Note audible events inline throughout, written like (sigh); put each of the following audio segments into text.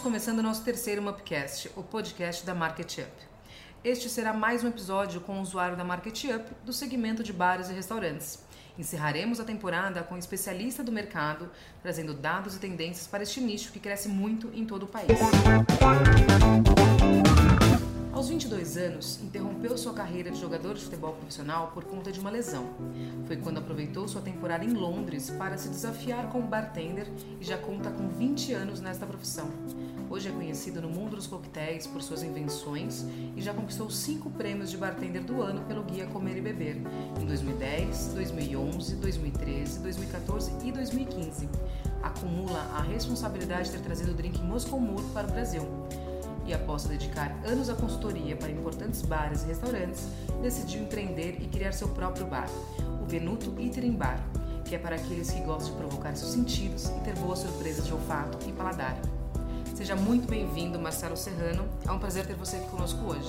Estamos começando o nosso terceiro Mupcast, o podcast da Market Up. Este será mais um episódio com o usuário da Market Up do segmento de bares e restaurantes. Encerraremos a temporada com um especialista do mercado, trazendo dados e tendências para este nicho que cresce muito em todo o país. Aos 22 anos, interrompeu sua carreira de jogador de futebol profissional por conta de uma lesão. Foi quando aproveitou sua temporada em Londres para se desafiar como bartender e já conta com 20 anos nesta profissão. Hoje é conhecido no mundo dos coquetéis por suas invenções e já conquistou cinco prêmios de bartender do ano pelo guia Comer e Beber, em 2010, 2011, 2013, 2014 e 2015. Acumula a responsabilidade de ter trazido o drink Moscow Mule para o Brasil e após dedicar anos à consultoria para importantes bares e restaurantes, decidiu empreender e criar seu próprio bar, o Venuto Eating Bar, que é para aqueles que gostam de provocar seus sentidos e ter boas surpresas de olfato e paladar. Seja muito bem-vindo, Marcelo Serrano. É um prazer ter você aqui conosco hoje.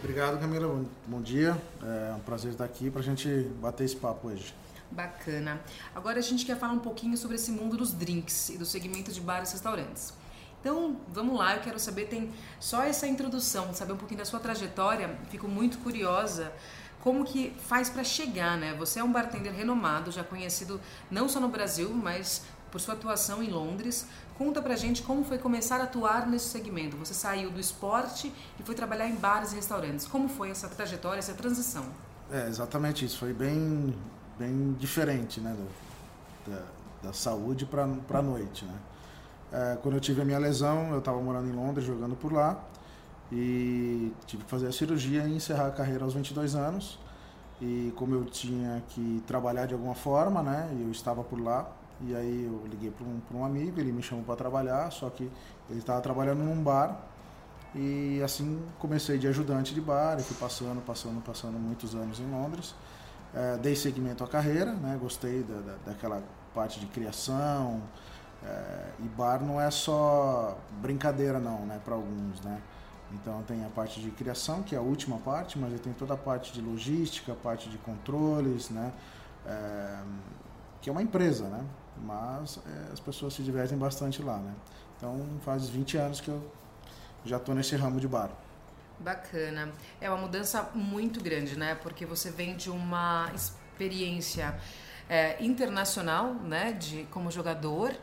Obrigado, Camila. Bom dia. É um prazer estar aqui para a gente bater esse papo hoje. Bacana. Agora a gente quer falar um pouquinho sobre esse mundo dos drinks e do segmento de bares e restaurantes. Então, vamos lá, eu quero saber, tem só essa introdução, saber um pouquinho da sua trajetória, fico muito curiosa como que faz para chegar, né? Você é um bartender renomado, já conhecido não só no Brasil, mas por sua atuação em Londres. Conta pra gente como foi começar a atuar nesse segmento. Você saiu do esporte e foi trabalhar em bares e restaurantes. Como foi essa trajetória, essa transição? É, exatamente isso. Foi bem bem diferente, né? Da, da saúde para a noite, né? É, quando eu tive a minha lesão, eu estava morando em Londres, jogando por lá, e tive que fazer a cirurgia e encerrar a carreira aos 22 anos. E como eu tinha que trabalhar de alguma forma, né? Eu estava por lá, e aí eu liguei para um, um amigo, ele me chamou para trabalhar, só que ele estava trabalhando num bar, e assim comecei de ajudante de bar, e fui passando, passando, passando muitos anos em Londres. É, dei seguimento à carreira, né? gostei da, da, daquela parte de criação. É, e bar não é só brincadeira não, né, para alguns, né? Então tem a parte de criação, que é a última parte, mas tem toda a parte de logística, parte de controles, né? É, que é uma empresa, né? Mas é, as pessoas se divertem bastante lá, né? Então faz 20 anos que eu já estou nesse ramo de bar. Bacana. É uma mudança muito grande, né? Porque você vem de uma experiência é, internacional, né? De como jogador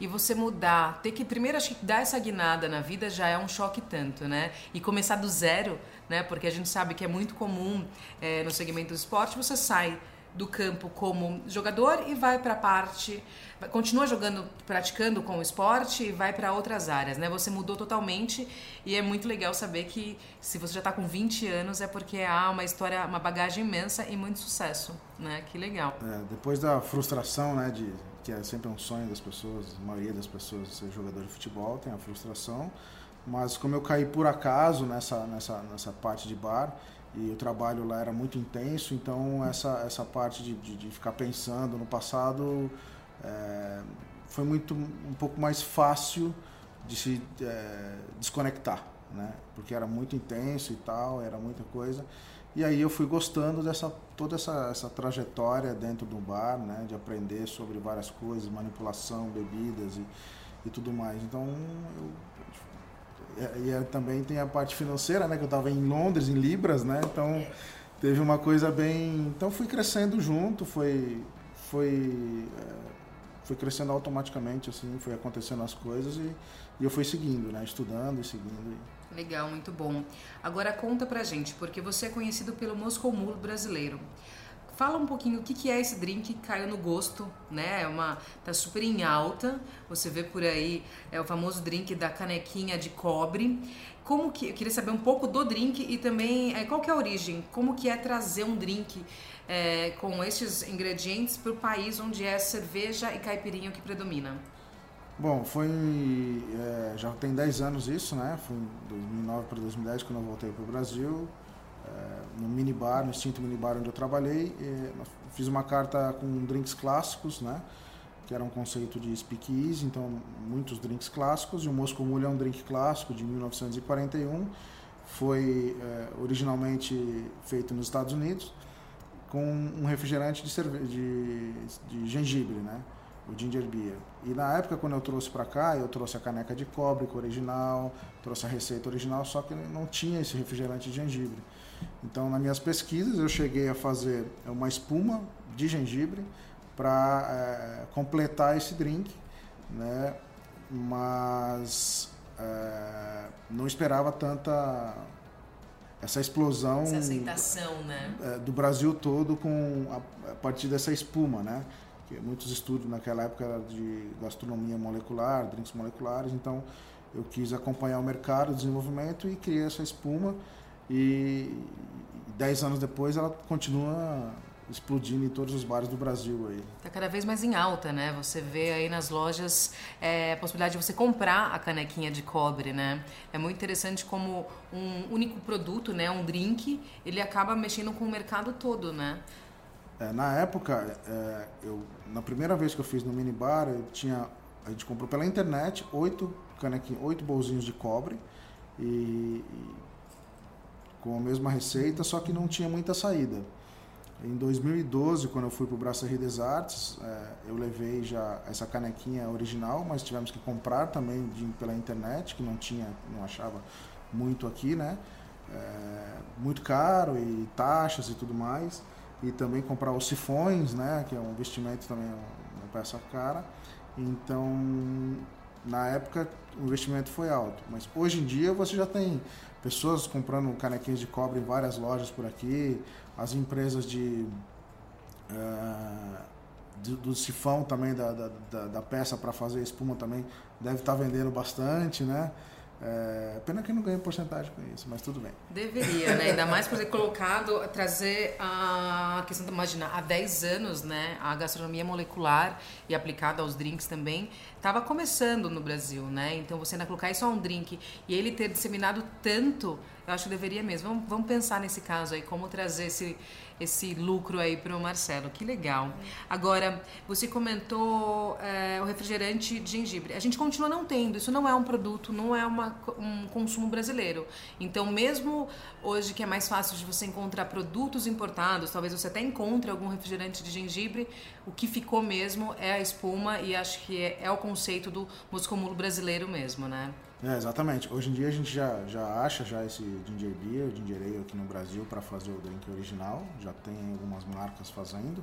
e você mudar, ter que primeiro acho que dar essa guinada na vida já é um choque tanto, né? E começar do zero, né? Porque a gente sabe que é muito comum é, no segmento do esporte você sai do campo como jogador e vai para a parte continua jogando, praticando com o esporte e vai para outras áreas, né? Você mudou totalmente e é muito legal saber que se você já está com 20 anos é porque há uma história, uma bagagem imensa e muito sucesso, né? Que legal. É, depois da frustração, né, de que é sempre um sonho das pessoas, a maioria das pessoas ser jogador de futebol tem a frustração, mas como eu caí por acaso nessa nessa nessa parte de bar e o trabalho lá era muito intenso, então essa, essa parte de, de, de ficar pensando no passado é, foi muito um pouco mais fácil de se é, desconectar, né? Porque era muito intenso e tal, era muita coisa. E aí eu fui gostando dessa toda essa, essa trajetória dentro do bar, né? De aprender sobre várias coisas, manipulação, bebidas e, e tudo mais. Então eu e, e também tem a parte financeira, né? Que eu estava em Londres, em libras, né? Então teve uma coisa bem, então fui crescendo junto, foi foi é, foi crescendo automaticamente, assim, foi acontecendo as coisas e, e eu fui seguindo, né? Estudando e seguindo. Legal, muito bom. Agora conta pra gente, porque você é conhecido pelo Moscow Mule brasileiro. Fala um pouquinho o que, que é esse drink caiu no gosto, né? É uma tá super em alta. Você vê por aí é o famoso drink da canequinha de cobre. Como que eu queria saber um pouco do drink e também é, qual que é a origem? Como que é trazer um drink é, com estes ingredientes para o país onde é cerveja e caipirinha que predomina? Bom, foi é, já tem 10 anos isso, né? Foi em 2009 para 2010 quando eu voltei para o Brasil no minibar, no extinto minibar onde eu trabalhei, fiz uma carta com drinks clássicos, né? Que era um conceito de speakeasy, então muitos drinks clássicos. E o Moscow Mule é um drink clássico de 1941, foi é, originalmente feito nos Estados Unidos com um refrigerante de, cerve de, de gengibre, né? o ginger beer. E na época, quando eu trouxe para cá, eu trouxe a caneca de cobre original, trouxe a receita original, só que não tinha esse refrigerante de gengibre. Então, nas minhas pesquisas, eu cheguei a fazer uma espuma de gengibre para é, completar esse drink, né? mas é, não esperava tanta essa explosão essa aceitação né? É, do Brasil todo com a, a partir dessa espuma, né? que muitos estudos naquela época de gastronomia molecular, drinks moleculares, então eu quis acompanhar o mercado, o desenvolvimento e criei essa espuma e dez anos depois ela continua explodindo em todos os bares do Brasil aí. Está cada vez mais em alta, né? Você vê aí nas lojas é, a possibilidade de você comprar a canequinha de cobre, né? É muito interessante como um único produto, né? Um drink, ele acaba mexendo com o mercado todo, né? É, na época, é, eu, na primeira vez que eu fiz no minibar, eu tinha, a gente comprou pela internet oito canequinhos, oito bolzinhos de cobre e, e, com a mesma receita, só que não tinha muita saída. Em 2012, quando eu fui para o Brasserie des Arts, é, eu levei já essa canequinha original, mas tivemos que comprar também de, pela internet, que não tinha, não achava muito aqui, né? É, muito caro e taxas e tudo mais e também comprar os sifões, né, que é um vestimento também, uma peça cara. Então, na época, o investimento foi alto. Mas hoje em dia você já tem pessoas comprando canequinhas de cobre em várias lojas por aqui, as empresas de. Uh, do, sifão também, da, da, da peça para fazer espuma também, deve estar tá vendendo bastante, né? É, pena que não ganha porcentagem com isso, mas tudo bem. Deveria, né? Ainda mais por ter colocado, trazer a questão de imaginar, há 10 anos, né? A gastronomia molecular e aplicada aos drinks também estava começando no Brasil, né? Então você ainda colocar isso a um drink e ele ter disseminado tanto, eu acho que deveria mesmo. Vamos, vamos pensar nesse caso aí, como trazer esse esse lucro aí para o Marcelo. Que legal. Agora, você comentou é, o refrigerante de gengibre. A gente continua não tendo. Isso não é um produto, não é uma, um consumo brasileiro. Então, mesmo hoje que é mais fácil de você encontrar produtos importados, talvez você até encontre algum refrigerante de gengibre, o que ficou mesmo é a espuma e acho que é, é o conceito do moscomulo brasileiro mesmo, né? É, exatamente. Hoje em dia a gente já, já acha já esse ginger beer, ginger ale aqui no Brasil para fazer o drink original. Já tem algumas marcas fazendo,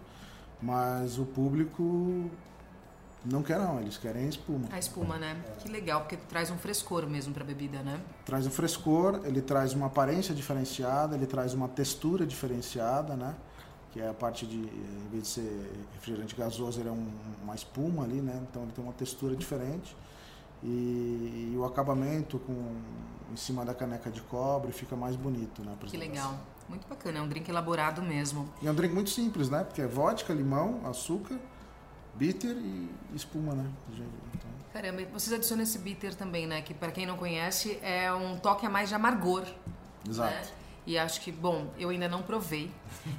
mas o público não quer não, eles querem espuma. A espuma, né? É. Que legal, porque traz um frescor mesmo para a bebida, né? Traz um frescor, ele traz uma aparência diferenciada, ele traz uma textura diferenciada, né? Que é a parte de, em vez de ser refrigerante gasoso, ele é um, uma espuma ali, né? Então ele tem uma textura diferente e, e, o acabamento com em cima da caneca de cobre fica mais bonito na Que legal. Muito bacana, é um drink elaborado mesmo. E é um drink muito simples, né? Porque é vodka, limão, açúcar, bitter e espuma, né? Então... Caramba, vocês adicionam esse bitter também, né? Que para quem não conhece é um toque a mais de amargor. Exato. Né? E acho que, bom, eu ainda não provei.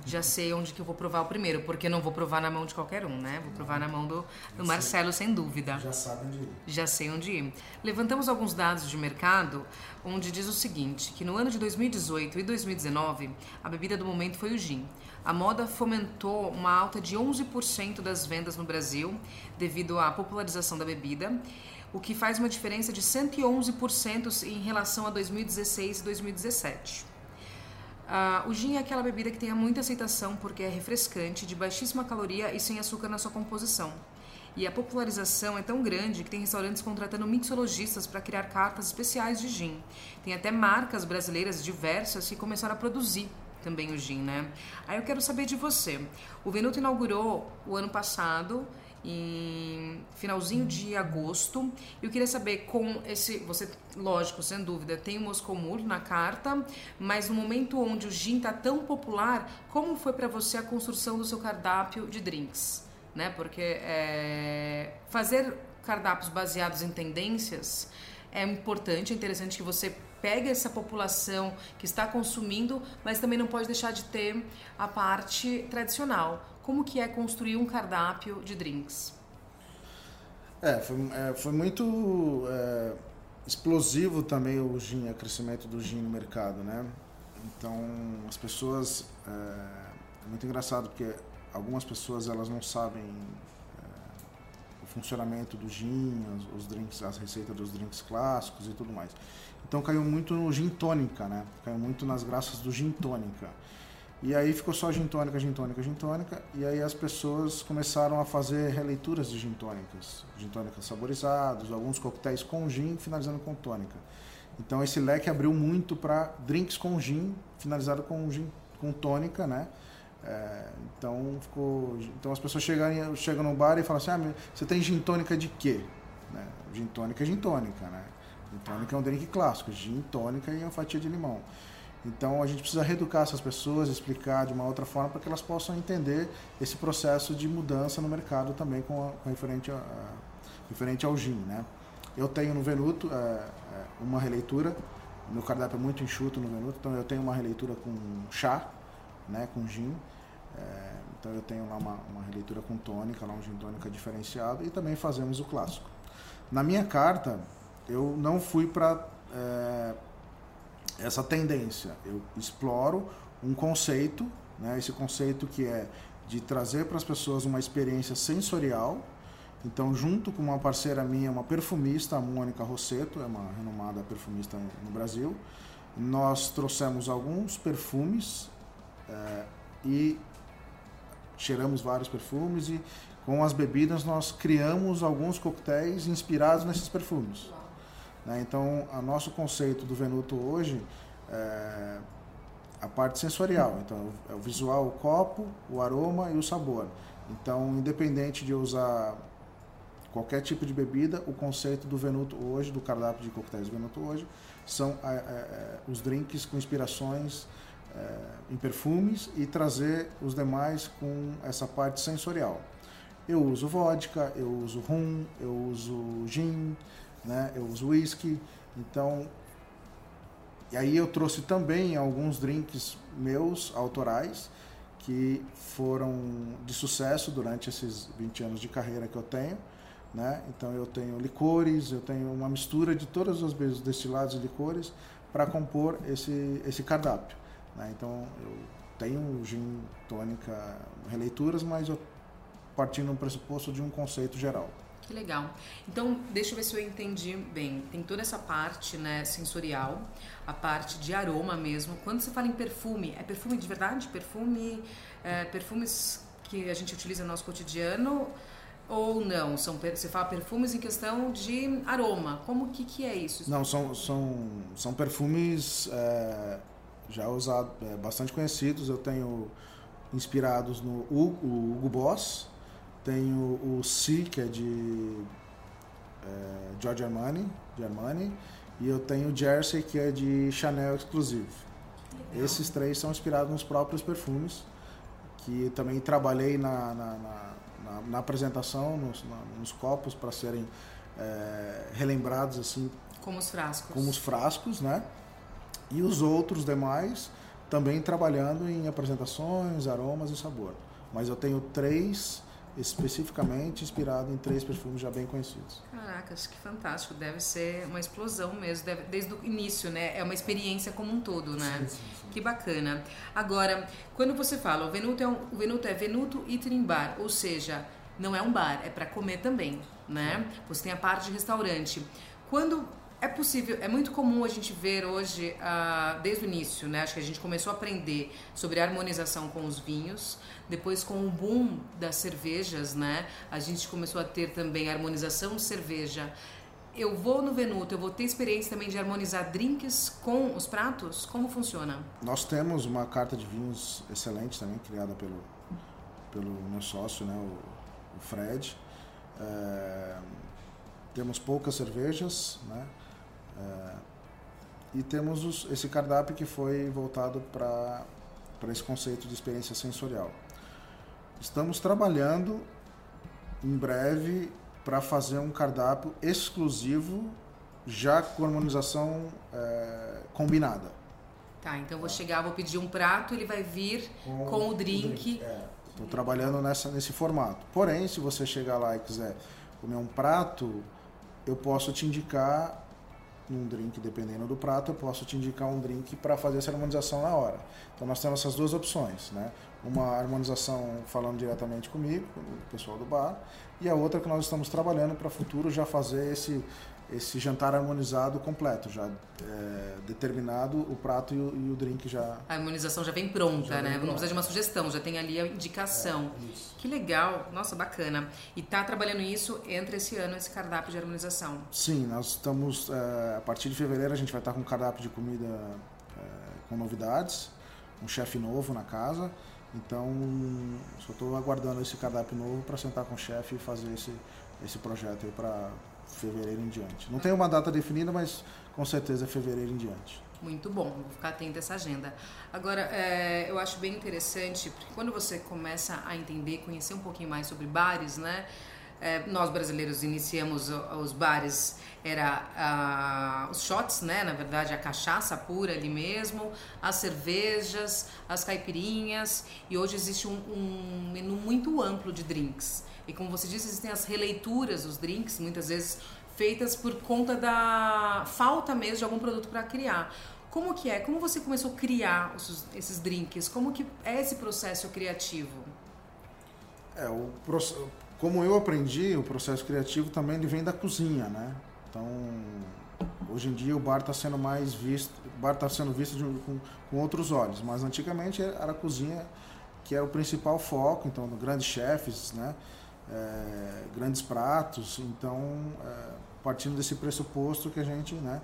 Já sei onde que eu vou provar o primeiro, porque não vou provar na mão de qualquer um, né? Vou provar na mão do, do Marcelo, sem dúvida. Já sabe onde ir. Já sei onde ir. Levantamos alguns dados de mercado, onde diz o seguinte, que no ano de 2018 e 2019, a bebida do momento foi o gin. A moda fomentou uma alta de 11% das vendas no Brasil, devido à popularização da bebida, o que faz uma diferença de 111% em relação a 2016 e 2017. Uh, o gin é aquela bebida que tem muita aceitação porque é refrescante, de baixíssima caloria e sem açúcar na sua composição. E a popularização é tão grande que tem restaurantes contratando mixologistas para criar cartas especiais de gin. Tem até marcas brasileiras diversas que começaram a produzir também o gin, né? Aí eu quero saber de você. O Venuto inaugurou o ano passado em finalzinho de agosto. Eu queria saber com esse, você, lógico, sem dúvida, tem o Moscomur na carta, mas no momento onde o gin está tão popular, como foi para você a construção do seu cardápio de drinks, né? Porque é, fazer cardápios baseados em tendências é importante, é interessante que você pegue essa população que está consumindo, mas também não pode deixar de ter a parte tradicional como que é construir um cardápio de drinks? É, foi, é, foi muito é, explosivo também o gin, o crescimento do gin no mercado, né? Então, as pessoas é, é muito engraçado porque algumas pessoas elas não sabem é, o funcionamento do gin, os, os, drinks, as receitas dos drinks clássicos e tudo mais. Então caiu muito no gin tônica, né? Caiu muito nas graças do gin tônica. E aí ficou só gin tônica, gin tônica, gin tônica, e aí as pessoas começaram a fazer releituras de gin tônicas, gin tônicas saborizados, alguns coquetéis com gin, finalizando com tônica. Então esse leque abriu muito para drinks com gin, finalizado com gin com tônica, né? É, então ficou, então as pessoas chegam, chegam no bar e falam assim, ah, você tem gin tônica de quê? Né? Gin tônica é gin tônica, né? Gin tônica é um drink clássico, gin tônica e uma fatia de limão. Então a gente precisa reeducar essas pessoas, explicar de uma outra forma para que elas possam entender esse processo de mudança no mercado também com, a, com referente, a, a, referente ao gin, né? Eu tenho no Venuto é, é, uma releitura, meu cardápio é muito enxuto no Venuto, então eu tenho uma releitura com chá, né, com gin. É, então eu tenho lá uma, uma releitura com tônica, lá um gin tônica diferenciado e também fazemos o clássico. Na minha carta, eu não fui para é, essa tendência. Eu exploro um conceito, né, esse conceito que é de trazer para as pessoas uma experiência sensorial. Então, junto com uma parceira minha, uma perfumista, a Mônica Rosseto, é uma renomada perfumista no Brasil, nós trouxemos alguns perfumes é, e cheiramos vários perfumes e com as bebidas nós criamos alguns coquetéis inspirados nesses perfumes. Né? Então, o nosso conceito do Venuto hoje é a parte sensorial. Então, é o visual, o copo, o aroma e o sabor. Então, independente de usar qualquer tipo de bebida, o conceito do Venuto hoje, do cardápio de coquetéis Venuto hoje, são é, é, os drinks com inspirações é, em perfumes e trazer os demais com essa parte sensorial. Eu uso vodka, eu uso rum, eu uso gin, né? Eu uso whisky, então e aí eu trouxe também alguns drinks meus autorais que foram de sucesso durante esses 20 anos de carreira que eu tenho, né? Então eu tenho licores, eu tenho uma mistura de todas as vezes destilados e licores para compor esse esse cardápio, né? Então eu tenho gin tônica releituras, mas eu partindo do pressuposto de um conceito geral. Que legal. Então, deixa eu ver se eu entendi bem. Tem toda essa parte né, sensorial, a parte de aroma mesmo. Quando você fala em perfume, é perfume de verdade? Perfume, é, perfumes que a gente utiliza no nosso cotidiano ou não? São, você fala perfumes em questão de aroma. Como que, que é isso? Não, são, são, são perfumes é, já usados, é, bastante conhecidos. Eu tenho inspirados no Hugo, Hugo Boss, tenho o Si, que é de é, George Armani, de Armani, e eu tenho o Jersey, que é de Chanel Exclusive. Esses três são inspirados nos próprios perfumes, que também trabalhei na, na, na, na apresentação, nos, nos copos, para serem é, relembrados assim. Como os frascos. Como os frascos, né? E os outros demais também trabalhando em apresentações, aromas e sabor. Mas eu tenho três especificamente inspirado em três perfumes já bem conhecidos. Caracas, que fantástico! Deve ser uma explosão mesmo, deve, desde o início, né? É uma experiência como um todo, né? Sim, sim, sim. Que bacana. Agora, quando você fala, o Venuto é, um, o Venuto é Venuto Eating Bar, ou seja, não é um bar, é para comer também, né? Você tem a parte de restaurante. Quando é possível, é muito comum a gente ver hoje, uh, desde o início, né? Acho que a gente começou a aprender sobre harmonização com os vinhos, depois com o boom das cervejas, né? A gente começou a ter também harmonização de cerveja. Eu vou no Venuto, eu vou ter experiência também de harmonizar drinks com os pratos? Como funciona? Nós temos uma carta de vinhos excelente também, criada pelo, pelo meu sócio, né? O, o Fred. É, temos poucas cervejas, né? É, e temos os, esse cardápio que foi voltado para esse conceito de experiência sensorial. Estamos trabalhando em breve para fazer um cardápio exclusivo já com harmonização é, combinada. Tá, então vou chegar, vou pedir um prato, ele vai vir com, com o drink. Estou é, trabalhando nessa, nesse formato. Porém, se você chegar lá e quiser comer um prato, eu posso te indicar num drink, dependendo do prato, eu posso te indicar um drink para fazer essa harmonização na hora. Então nós temos essas duas opções, né? Uma harmonização falando diretamente comigo, com o pessoal do bar, e a outra que nós estamos trabalhando para futuro já fazer esse esse jantar harmonizado completo, já é, determinado o prato e o, e o, drink já. A harmonização já vem pronta, já né? Vem Não precisa de uma sugestão, já tem ali a indicação. É, que legal, nossa, bacana. E tá trabalhando isso entre esse ano, esse cardápio de harmonização? Sim, nós estamos, é, a partir de fevereiro a gente vai estar com um cardápio de comida é, com novidades, um chefe novo na casa. Então, só estou aguardando esse cardápio novo para sentar com o chefe e fazer esse, esse projeto aí para fevereiro em diante. Não tem uma data definida, mas com certeza é fevereiro em diante. Muito bom, vou ficar atento a essa agenda. Agora, é, eu acho bem interessante, porque quando você começa a entender, conhecer um pouquinho mais sobre bares, né? É, nós brasileiros iniciamos os bares, era os shots, né? Na verdade, a cachaça pura ali mesmo, as cervejas, as caipirinhas, e hoje existe um, um menu muito amplo de drinks. E como você disse, existem as releituras, os drinks, muitas vezes feitas por conta da falta mesmo de algum produto para criar. Como que é? Como você começou a criar esses drinks? Como que é esse processo criativo? É, o, como eu aprendi, o processo criativo também ele vem da cozinha, né? Então, hoje em dia o bar está sendo mais visto, o bar está sendo visto de, com, com outros olhos, mas antigamente era a cozinha que era o principal foco, então grandes chefes, né? É, grandes pratos, então é, partindo desse pressuposto que a gente, né,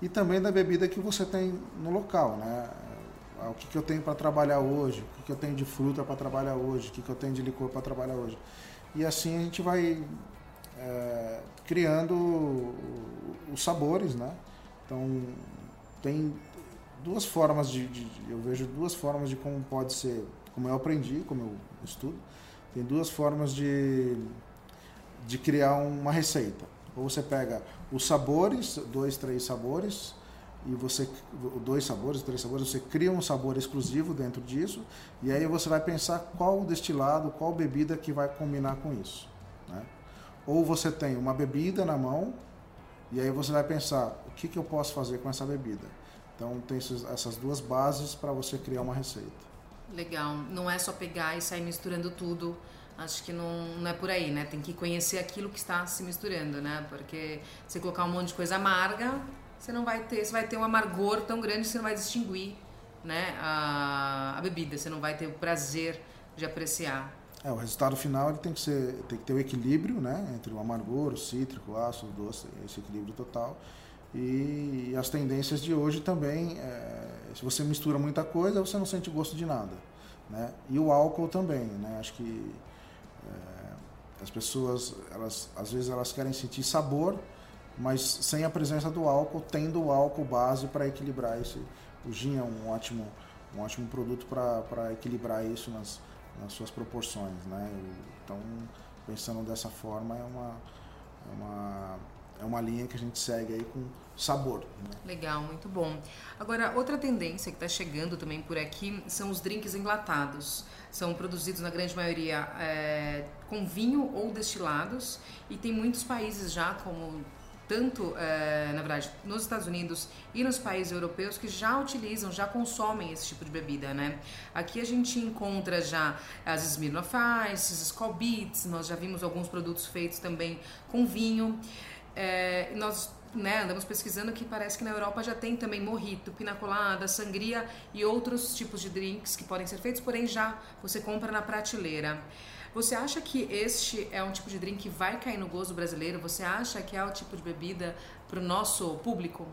e também da bebida que você tem no local, né, é, o que, que eu tenho para trabalhar hoje, o que, que eu tenho de fruta para trabalhar hoje, o que, que eu tenho de licor para trabalhar hoje, e assim a gente vai é, criando os sabores, né, então tem duas formas de, de, eu vejo duas formas de como pode ser, como eu aprendi, como eu estudo, tem duas formas de, de criar uma receita. Ou você pega os sabores, dois, três sabores, e você dois sabores, três sabores, você cria um sabor exclusivo dentro disso, e aí você vai pensar qual destilado, qual bebida que vai combinar com isso. Né? Ou você tem uma bebida na mão, e aí você vai pensar o que, que eu posso fazer com essa bebida. Então tem essas duas bases para você criar uma receita. Legal. Não é só pegar e sair misturando tudo. Acho que não, não é por aí, né? Tem que conhecer aquilo que está se misturando, né? Porque se colocar um monte de coisa amarga, você não vai ter, você vai ter um amargor tão grande que você não vai distinguir, né? A, a bebida, você não vai ter o prazer de apreciar. É, o resultado final ele tem que ser, tem que ter o equilíbrio, né? Entre o amargor, o cítrico, o ácido, o doce, esse equilíbrio total. E as tendências de hoje também, é, se você mistura muita coisa, você não sente gosto de nada. Né? E o álcool também, né? Acho que é, as pessoas, elas, às vezes elas querem sentir sabor, mas sem a presença do álcool, tendo o álcool base para equilibrar esse. O gin é um ótimo, um ótimo produto para equilibrar isso nas, nas suas proporções, né? Então, pensando dessa forma, é uma, é uma é uma linha que a gente segue aí com sabor. Né? Legal, muito bom. Agora, outra tendência que está chegando também por aqui são os drinks enlatados. São produzidos na grande maioria é, com vinho ou destilados e tem muitos países já, como tanto, é, na verdade, nos Estados Unidos e nos países europeus que já utilizam, já consomem esse tipo de bebida, né? Aqui a gente encontra já as Smirnoff Ice, as Skull Beats, nós já vimos alguns produtos feitos também com vinho. É, nós né, andamos pesquisando que parece que na Europa já tem também morrito, pinacolada, sangria e outros tipos de drinks que podem ser feitos, porém já você compra na prateleira. Você acha que este é um tipo de drink que vai cair no gosto brasileiro? Você acha que é o tipo de bebida para o nosso público?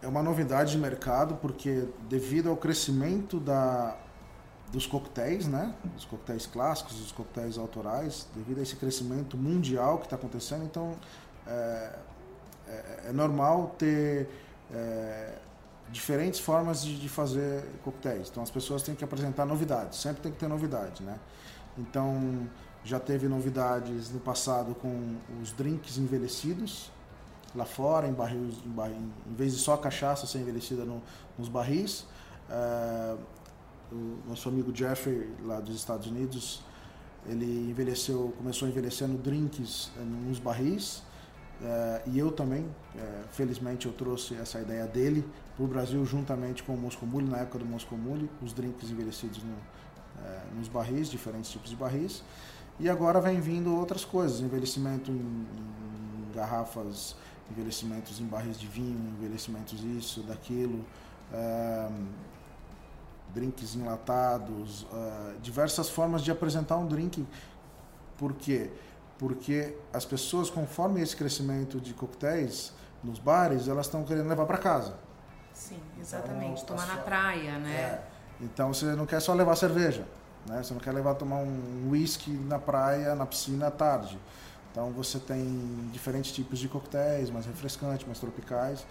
É uma novidade de mercado porque devido ao crescimento da, dos coquetéis, né? Os coquetéis clássicos, os coquetéis autorais, devido a esse crescimento mundial que está acontecendo, então é, é, é normal ter é, diferentes formas de, de, fazer coquetéis. Então as pessoas têm que apresentar novidades, sempre tem que ter novidade, né? Então já teve novidades no passado com os drinks envelhecidos lá fora, em barris, em, em vez de só cachaça ser envelhecida no, nos barris. É, o nosso amigo Jeffrey lá dos Estados Unidos ele envelheceu, começou envelhecendo drinks é, nos barris É, e eu também, é, felizmente, eu trouxe essa ideia dele para o Brasil juntamente com o Moscow Mule, na época do Moscow Mule, os drinks envelhecidos no, é, nos barris, diferentes tipos de barris. E agora vem vindo outras coisas, envelhecimento em, em garrafas, envelhecimentos em barris de vinho, envelhecimentos isso, daquilo, é, drinks enlatados, é, diversas formas de apresentar um drink. Por quê? Porque as pessoas, conforme esse crescimento de coquetéis nos bares, elas estão querendo levar para casa. Sim, exatamente. Então, Tomar na praia, né? É. Então você não quer só levar cerveja né? Você não quer levar tomar um whisky na praia, na piscina à tarde. Então você tem diferentes tipos de coquetéis, mais refrescantes, mais tropicais,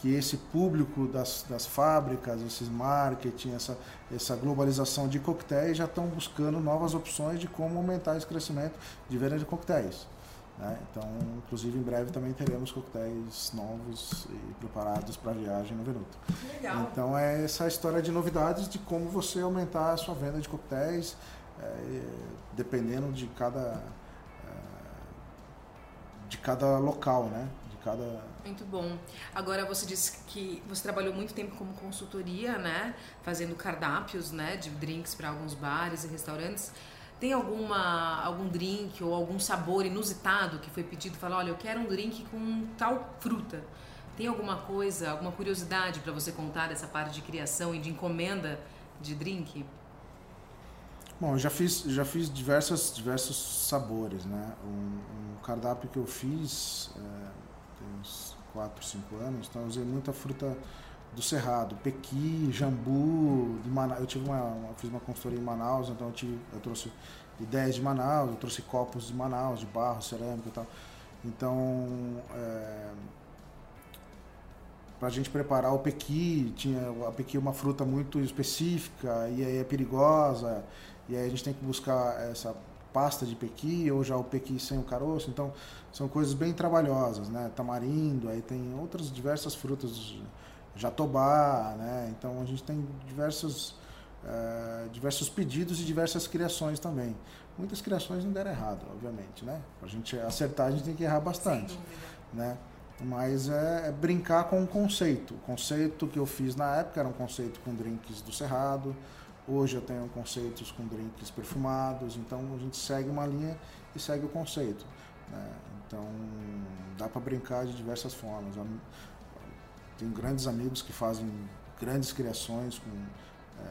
que esse público das, das fábricas, esses marketing, essa, essa globalização de coquetéis já estão buscando novas opções de como aumentar esse crescimento de venda de coquetéis. Né? Então, inclusive, em breve também teremos coquetéis novos e preparados para viagem no Venuto. Legal. Então, é essa história de novidades de como você aumentar a sua venda de coquetéis, é, dependendo de cada, é, de cada local, né? Cada muito bom. Agora você disse que você trabalhou muito tempo como consultoria, né, fazendo cardápios, né, de drinks para alguns bares e restaurantes. Tem alguma algum drink ou algum sabor inusitado que foi pedido? Fala, olha, eu quero um drink com tal fruta. Tem alguma coisa, alguma curiosidade para você contar dessa parte de criação e de encomenda de drink? Bom, eu já fiz, já fiz diversas, diversos sabores, né? Um, um cardápio que eu fiz é, uns 4, 5 anos, então eu usei muita fruta do Cerrado, Pequi, Jambu, de Manaus. Eu tive uma, uma, fiz uma consultoria em Manaus, então eu, tive, eu trouxe ideias de Manaus, eu trouxe copos de Manaus, de barro, cerâmica e tal. Então, é, para a gente preparar o pequi, tinha a pequi é uma fruta muito específica e aí é perigosa, e aí a gente tem que buscar essa pasta de pequi ou já o pequi sem o caroço, então são coisas bem trabalhosas, né? Tamarindo, aí tem outras diversas frutas Jatobá, né? Então a gente tem diversos, uh, diversos pedidos e diversas criações também. Muitas criações não deram errado, obviamente, né? Para a gente acertar a gente tem que errar bastante, né? Mas é, é, brincar com o conceito. O conceito que eu fiz na época era um conceito com drinks do Cerrado. Hoje eu tenho conceitos com drinks perfumados. Então a gente segue uma linha e segue o conceito. Né? Então dá para brincar de diversas formas. Tenho grandes amigos que fazem grandes criações com, é,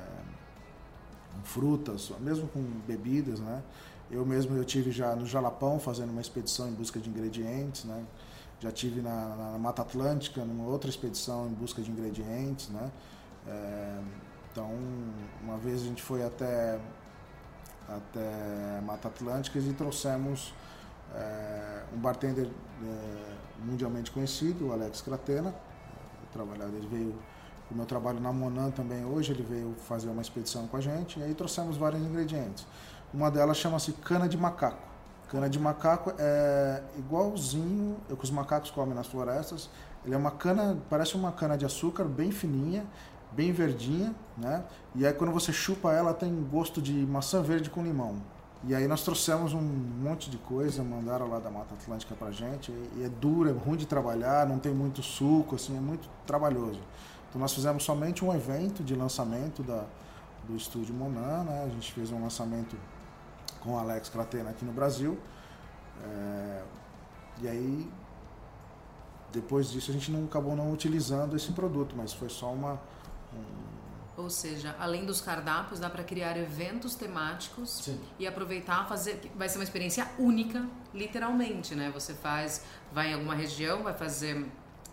com frutas, mesmo com bebidas, né? Eu mesmo eu tive já no Jalapão fazendo uma expedição em busca de ingredientes, né? Já tive na, na Mata Atlântica numa outra expedição em busca de ingredientes, né? É, então, uma vez a gente foi até até Mata Atlântica e trouxemos é, um bartender é, mundialmente conhecido, o Alex Cratena, trabalhado. Ele veio, o meu trabalho na Monan também hoje, ele veio fazer uma expedição com a gente e aí trouxemos vários ingredientes. Uma delas chama-se cana de macaco. Cana de macaco é igualzinho o que os macacos comem nas florestas. Ele é uma cana, parece uma cana de açúcar bem fininha, bem verdinha, né? E aí quando você chupa ela tem gosto de maçã verde com limão. E aí nós trouxemos um monte de coisa, mandaram lá da Mata Atlântica pra gente, e é duro, é ruim de trabalhar, não tem muito suco, assim, é muito trabalhoso. Então nós fizemos somente um evento de lançamento da, do estúdio Monan, né? A gente fez um lançamento com o Alex Cratena aqui no Brasil. É, e aí depois disso a gente não acabou não utilizando esse produto, mas foi só uma um, ou seja, além dos cardápios, dá para criar eventos temáticos Sim. e aproveitar, fazer. Vai ser uma experiência única, literalmente, né? Você faz, vai em alguma região, vai fazer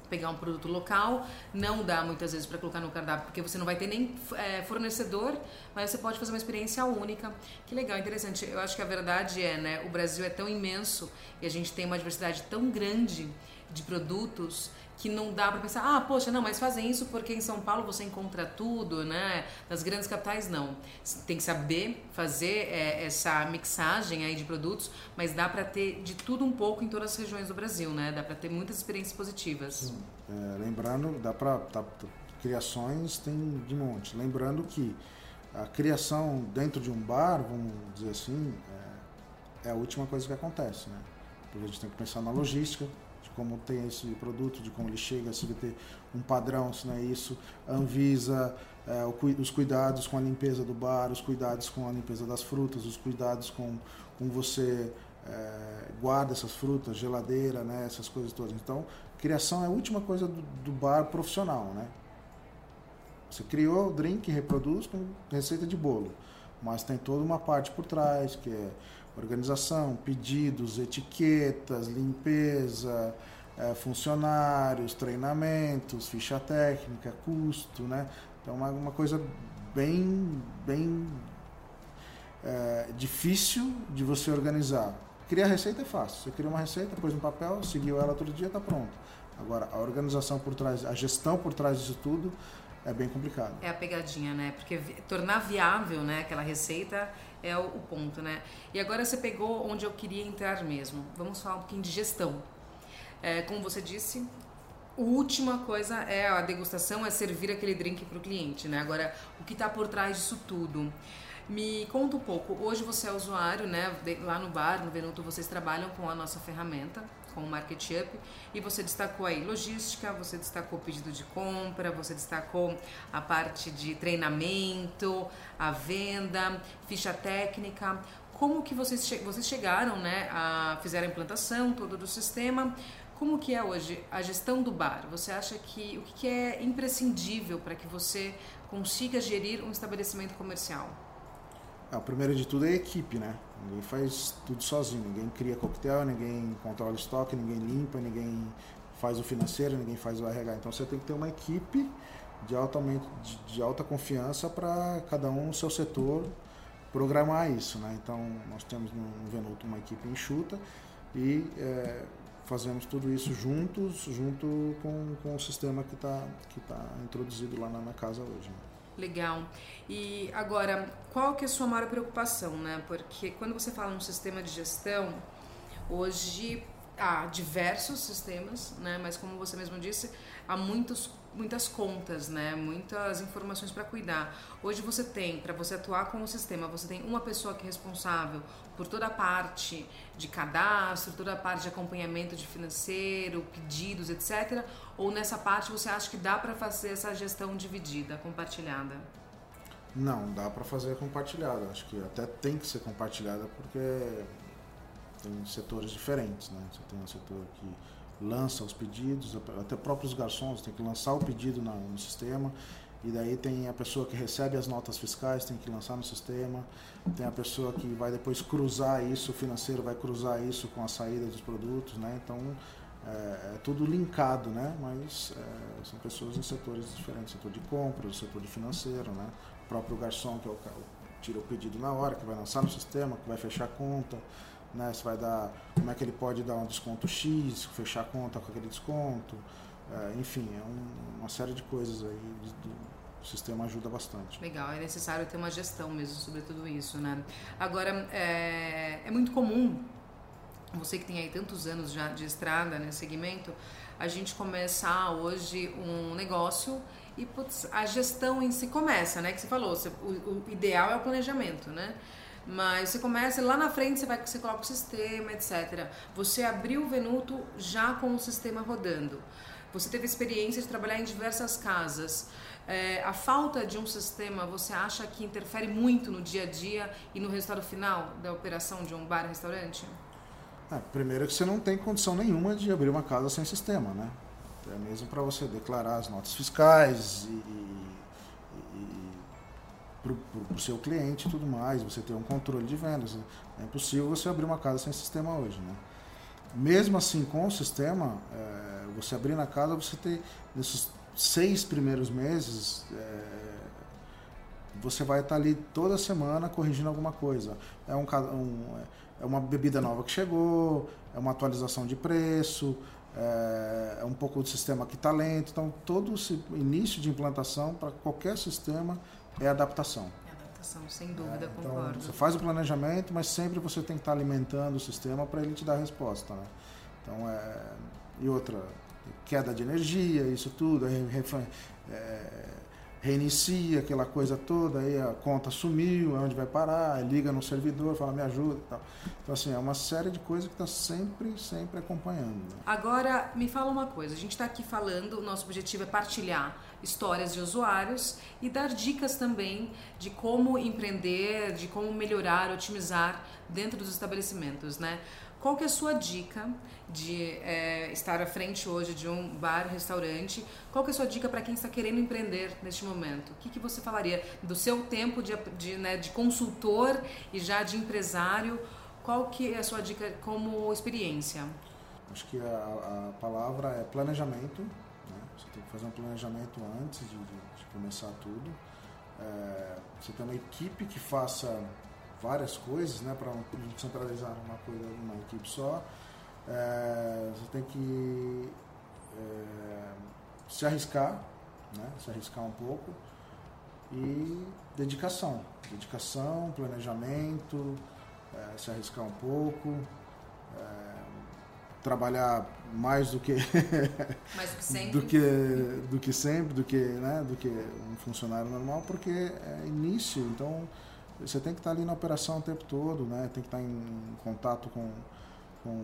pegar um produto local, não dá muitas vezes para colocar no cardápio, porque você não vai ter nem é, fornecedor, mas você pode fazer uma experiência única. Que legal, interessante. Eu acho que a verdade é, né, o Brasil é tão imenso e a gente tem uma diversidade tão grande de produtos que não dá para pensar, ah, poxa, não, mas fazem isso porque em São Paulo você encontra tudo, né? Nas grandes capitais, não. Tem que saber fazer é, essa mixagem aí de produtos, mas dá para ter de tudo um pouco em todas as regiões do Brasil, né? Dá para ter muitas experiências positivas. É, lembrando, dá para tá, criações tem de monte. Lembrando que a criação dentro de um bar, vamos dizer assim, é, é a última coisa que acontece, né? Porque a gente tem que pensar na logística, como tem esse produto, de como ele chega, se vai ter um padrão, se não é isso. Anvisa, é, os cuidados com a limpeza do bar, os cuidados com a limpeza das frutas, os cuidados com, com você é, guarda essas frutas, geladeira, né, essas coisas todas. Então, criação é a última coisa do, do bar profissional, né? Você criou o drink, reproduz com receita de bolo, mas tem toda uma parte por trás que é organização, pedidos, etiquetas, limpeza, é, funcionários, treinamentos, ficha técnica, custo, né? Então uma, uma coisa bem, bem é, difícil de você organizar. Criar receita é fácil. Você cria uma receita, pôs no papel, seguiu ela todo dia, está pronto. Agora, a organização por trás, a gestão por trás disso tudo é bem complicado. É a pegadinha, né? Porque tornar viável né, aquela receita é o, o ponto, né? E agora você pegou onde eu queria entrar mesmo. Vamos falar um pouquinho de gestão. É, como você disse, a última coisa é a degustação, é servir aquele drink para o cliente, né? Agora, o que está por trás disso tudo? Me conta um pouco. Hoje você é usuário, né? Lá no bar, no Venuto, vocês trabalham com a nossa ferramenta, com o Market Up, e você destacou aí logística, você destacou pedido de compra, você destacou a parte de treinamento, a venda, ficha técnica. Como que vocês, che vocês chegaram, né? A, fizeram a implantação todo do sistema. Como que é hoje a gestão do bar? Você acha que o que é imprescindível para que você consiga gerir um estabelecimento comercial? É, o primeiro de tudo é a equipe, né? Ninguém faz tudo sozinho. Ninguém cria coquetel, ninguém controla estoque, ninguém limpa, ninguém faz o financeiro, ninguém faz o RH. Então você tem que ter uma equipe de, altamente, de, de alta confiança para cada um no seu setor programar isso, né? Então nós temos no Venuto uma equipe enxuta e é, fazemos tudo isso juntos, junto com, com o sistema que está que tá introduzido lá na, na casa hoje. Né? Legal. E agora, qual que é a sua maior preocupação, né? Porque quando você fala no sistema de gestão, hoje há diversos sistemas, né? Mas como você mesmo disse, há muitos muitas contas, né? Muitas informações para cuidar. Hoje você tem, para você atuar com o sistema, você tem uma pessoa que é responsável por toda a parte de cadastro, toda a parte de acompanhamento de financeiro, pedidos, etc. Ou nessa parte você acha que dá para fazer essa gestão dividida, compartilhada? Não, dá para fazer compartilhada. Acho que até tem que ser compartilhada porque tem setores diferentes, né? Você tem um setor que lança os pedidos, até próprios garçons tem que lançar o pedido no sistema, e daí tem a pessoa que recebe as notas fiscais, tem que lançar no sistema, tem a pessoa que vai depois cruzar isso, o financeiro vai cruzar isso com a saída dos produtos, né? Então é, é tudo linkado, né? Mas é, são pessoas em setores diferentes, setor de compra, setor de financeiro, né? O próprio garçom que é o, tira o pedido na hora, que vai lançar no sistema, que vai fechar a conta, né? Se vai dar, como é que ele pode dar um desconto X, fechar a conta com aquele desconto, é, enfim, é um, uma série de coisas aí. Do, o sistema ajuda bastante. Legal, é necessário ter uma gestão mesmo sobre tudo isso, né? Agora, é, é muito comum, você que tem aí tantos anos já de estrada, né, segmento, a gente começar hoje um negócio e putz, a gestão em si começa, né? Que você falou, você, o, o ideal é o planejamento, né? Mas você começa lá na frente, você vai você coloca o sistema, etc. Você abriu o Venuto já com o sistema rodando. Você teve experiência de trabalhar em diversas casas. É, a falta de um sistema, você acha que interfere muito no dia a dia e no resultado final da operação de um bar restaurante? É, primeiro que você não tem condição nenhuma de abrir uma casa sem sistema, né? É mesmo para você declarar as notas fiscais e, para o seu cliente e tudo mais, você ter um controle de vendas. É impossível você abrir uma casa sem sistema hoje. Né? Mesmo assim, com o sistema, é, você abrir na casa, você tem, nesses seis primeiros meses, é, você vai estar ali toda semana corrigindo alguma coisa. É, um, um, é uma bebida nova que chegou, é uma atualização de preço, é, é um pouco do sistema que está lento. Então, todo esse início de implantação para qualquer sistema é adaptação. É adaptação, sem dúvida, é, então, concordo. Você faz o planejamento, mas sempre você tem que estar alimentando o sistema para ele te dar a resposta. Né? Então, é, e outra, queda de energia, isso tudo, é, é, reinicia aquela coisa toda, aí a conta sumiu, onde vai parar, liga no servidor, fala me ajuda e tal. Então, assim, é uma série de coisas que está sempre, sempre acompanhando. Agora, me fala uma coisa, a gente está aqui falando, o nosso objetivo é partilhar histórias de usuários e dar dicas também de como empreender, de como melhorar, otimizar dentro dos estabelecimentos, né? Qual que é a sua dica de é, estar à frente hoje de um bar, restaurante? Qual que é a sua dica para quem está querendo empreender neste momento? O que, que você falaria do seu tempo de, de, né, de consultor e já de empresário? Qual que é a sua dica como experiência? Acho que a, a palavra é planejamento. Né? Você tem que fazer um planejamento antes de, de, começar tudo. É, você tem uma equipe que faça várias coisas, né, para centralizar uma coisa numa equipe só. É, você tem que é, se arriscar, né, se arriscar um pouco. E dedicação, dedicação, planejamento, é, se arriscar um pouco, é, trabalhar mais do que (laughs) mais do que sempre, do que, do que sempre, do que, né, do que um funcionário normal, porque é início, então você tem que estar ali na operação o tempo todo, né? tem que estar em contato com, com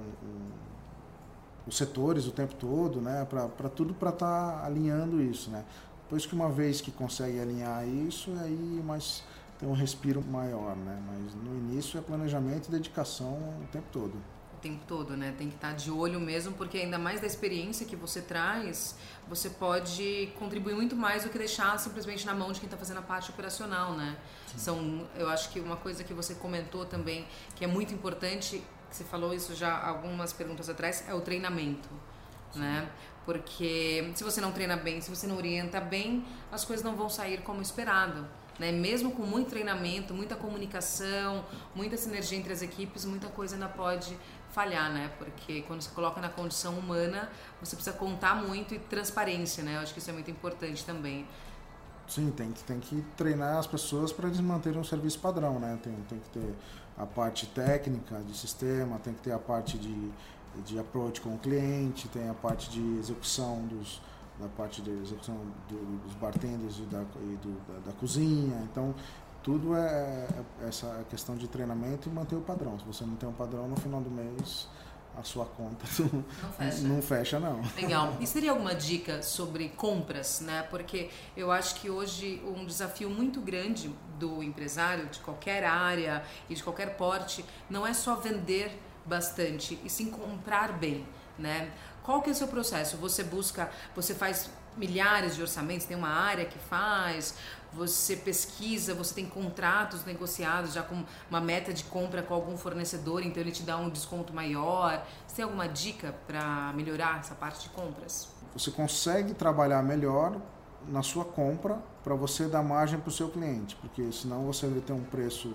os setores o tempo todo, né? para tudo para estar tá alinhando isso. Né? Depois que uma vez que consegue alinhar isso, aí mais tem um respiro maior. Né? Mas no início é planejamento e dedicação o tempo todo tempo todo, né? Tem que estar de olho mesmo, porque ainda mais da experiência que você traz, você pode contribuir muito mais do que deixar simplesmente na mão de quem está fazendo a parte operacional, né? Sim. São, eu acho que uma coisa que você comentou também, que é muito importante, que você falou isso já algumas perguntas atrás, é o treinamento, Sim. né? Porque se você não treina bem, se você não orienta bem, as coisas não vão sair como esperado. Né? Mesmo com muito treinamento, muita comunicação, muita sinergia entre as equipes, muita coisa ainda pode falhar, né? Porque quando você coloca na condição humana, você precisa contar muito e transparência, né? Eu acho que isso é muito importante também. Sim, tem que, tem que treinar as pessoas para eles manterem um serviço padrão, né? Tem, tem que ter a parte técnica de sistema, tem que ter a parte de, de approach com o cliente, tem a parte de execução dos da parte de execução do, dos bartenders e, da, e do, da, da, cozinha. Então, tudo é, é essa questão de treinamento e manter o padrão. Se você não tem um padrão, no final do mês a sua conta (laughs) não, não, fecha. não fecha não. Legal. E seria alguma dica sobre compras, né? Porque eu acho que hoje um desafio muito grande do empresário de qualquer área e de qualquer porte não é só vender bastante e sim comprar bem, né? Qual que é o seu processo? Você busca, você faz milhares de orçamentos, tem uma área que faz, você pesquisa, você tem contratos negociados já com uma meta de compra com algum fornecedor, então ele te dá um desconto maior. Você tem alguma dica para melhorar essa parte de compras? Você consegue trabalhar melhor na sua compra para você dar margem para o seu cliente, porque senão você vai ter um preço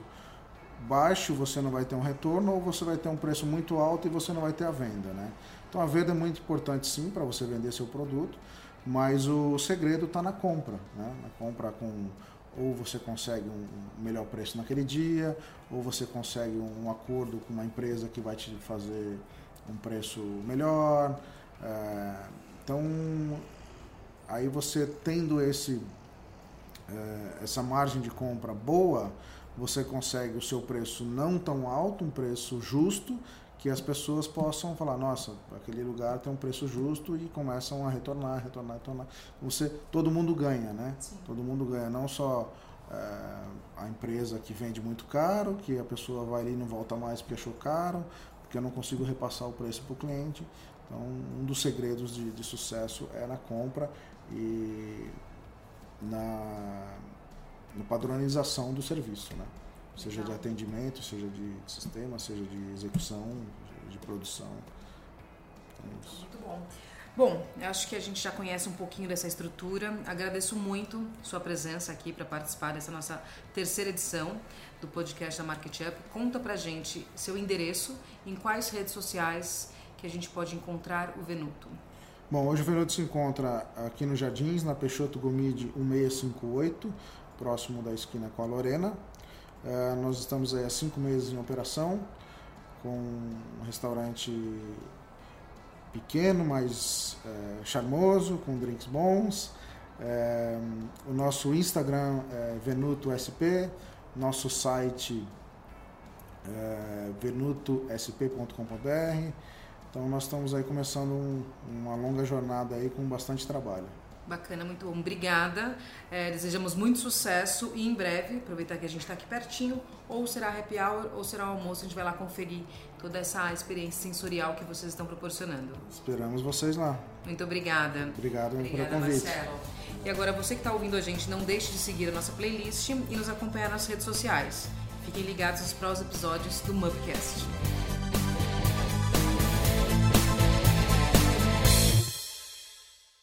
baixo, você não vai ter um retorno, ou você vai ter um preço muito alto e você não vai ter a venda. Né? Então a venda é muito importante sim para você vender seu produto mas o segredo está na compra, né? na compra com ou você consegue um melhor preço naquele dia, ou você consegue um acordo com uma empresa que vai te fazer um preço melhor. É, então, aí você tendo esse, é, essa margem de compra boa, você consegue o seu preço não tão alto, um preço justo, que as pessoas possam falar, nossa, aquele lugar tem um preço justo e começam a retornar, retornar, retornar. Você, todo mundo ganha, né? Sim. Todo mundo ganha, não só é, a empresa que vende muito caro, que a pessoa vai ali e não volta mais porque achou caro, porque eu não consigo repassar o preço para o cliente. Então, um dos segredos de, de sucesso é na compra e na, na padronização do serviço, né? Seja de atendimento, seja de sistema, seja de execução, de produção. É muito bom. Bom, acho que a gente já conhece um pouquinho dessa estrutura. Agradeço muito sua presença aqui para participar dessa nossa terceira edição do podcast da Market Up. Conta pra gente seu endereço, em quais redes sociais que a gente pode encontrar o Venuto. Bom, hoje o Venuto se encontra aqui no Jardins, na Peixoto Gomide 1658, próximo da esquina com a Lorena. É, nós estamos aí há cinco meses em operação, com um restaurante pequeno, mas é, charmoso, com drinks bons. É, o nosso Instagram é VenutoSP, nosso site é venutosp.com.br. Então nós estamos aí começando um, uma longa jornada aí com bastante trabalho. Bacana, muito bom. Obrigada. É, desejamos muito sucesso e em breve, aproveitar que a gente está aqui pertinho, ou será happy hour ou será almoço, a gente vai lá conferir toda essa experiência sensorial que vocês estão proporcionando. Esperamos vocês lá. Muito obrigada. Obrigado obrigada, pelo convite. Marcelo. E agora você que está ouvindo a gente, não deixe de seguir a nossa playlist e nos acompanhar nas redes sociais. Fiquem ligados nos próximos episódios do Mupcast.